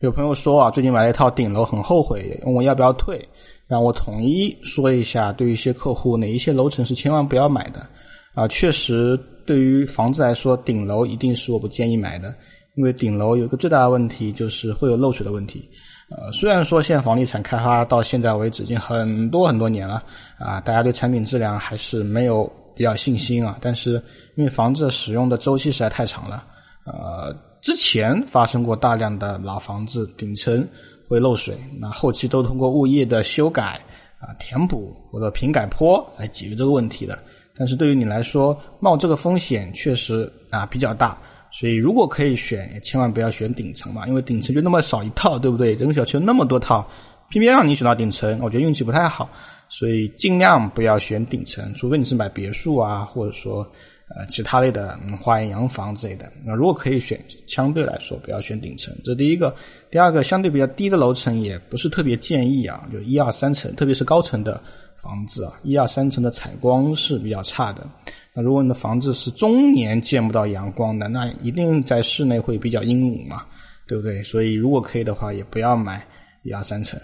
有朋友说啊，最近买了一套顶楼，很后悔，问我要不要退。让我统一说一下，对于一些客户，哪一些楼层是千万不要买的啊？确实，对于房子来说，顶楼一定是我不建议买的，因为顶楼有一个最大的问题就是会有漏水的问题。呃，虽然说现在房地产开发到现在为止已经很多很多年了啊，大家对产品质量还是没有比较信心啊。但是因为房子使用的周期实在太长了，呃，之前发生过大量的老房子顶层会漏水，那后期都通过物业的修改啊、填补或者平改坡来解决这个问题的。但是对于你来说，冒这个风险确实啊比较大。所以，如果可以选，也千万不要选顶层嘛，因为顶层就那么少一套，对不对？整个小区那么多套，偏偏让你选到顶层，我觉得运气不太好。所以尽量不要选顶层，除非你是买别墅啊，或者说呃其他类的花园洋房之类的。那如果可以选，相对来说不要选顶层，这第一个。第二个，相对比较低的楼层也不是特别建议啊，就一二三层，特别是高层的房子啊，一二三层的采光是比较差的。那如果你的房子是终年见不到阳光的，那一定在室内会比较阴冷嘛，对不对？所以如果可以的话，也不要买一二三层，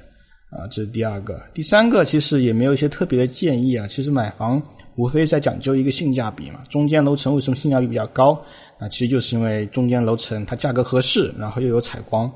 啊，这是第二个。第三个其实也没有一些特别的建议啊。其实买房无非在讲究一个性价比嘛。中间楼层为什么性价比比较高？啊，其实就是因为中间楼层它价格合适，然后又有采光，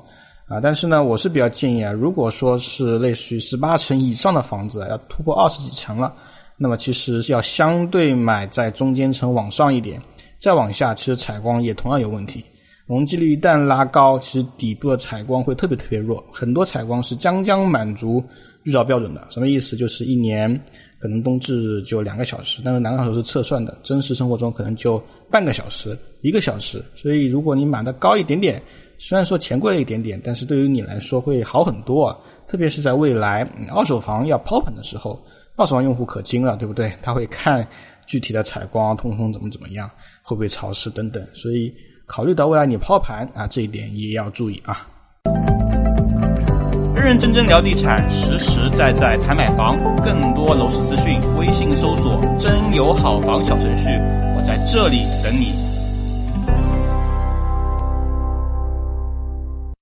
啊。但是呢，我是比较建议啊，如果说是类似于十八层以上的房子，要突破二十几层了。那么其实是要相对买在中间层往上一点，再往下，其实采光也同样有问题。容积率一旦拉高，其实底部的采光会特别特别弱，很多采光是将将满足日照标准的。什么意思？就是一年可能冬至就两个小时，但是两个小时是测算的，真实生活中可能就半个小时、一个小时。所以如果你买的高一点点，虽然说钱贵了一点点，但是对于你来说会好很多啊。特别是在未来二手房要抛盆的时候。二手房用户可精了，对不对？他会看具体的采光、通风怎么怎么样，会不会潮湿等等。所以考虑到未来你抛盘啊，这一点也要注意啊。认认真真聊地产，实实在在谈买房。更多楼市资讯，微信搜索“真有好房”小程序，我在这里等你。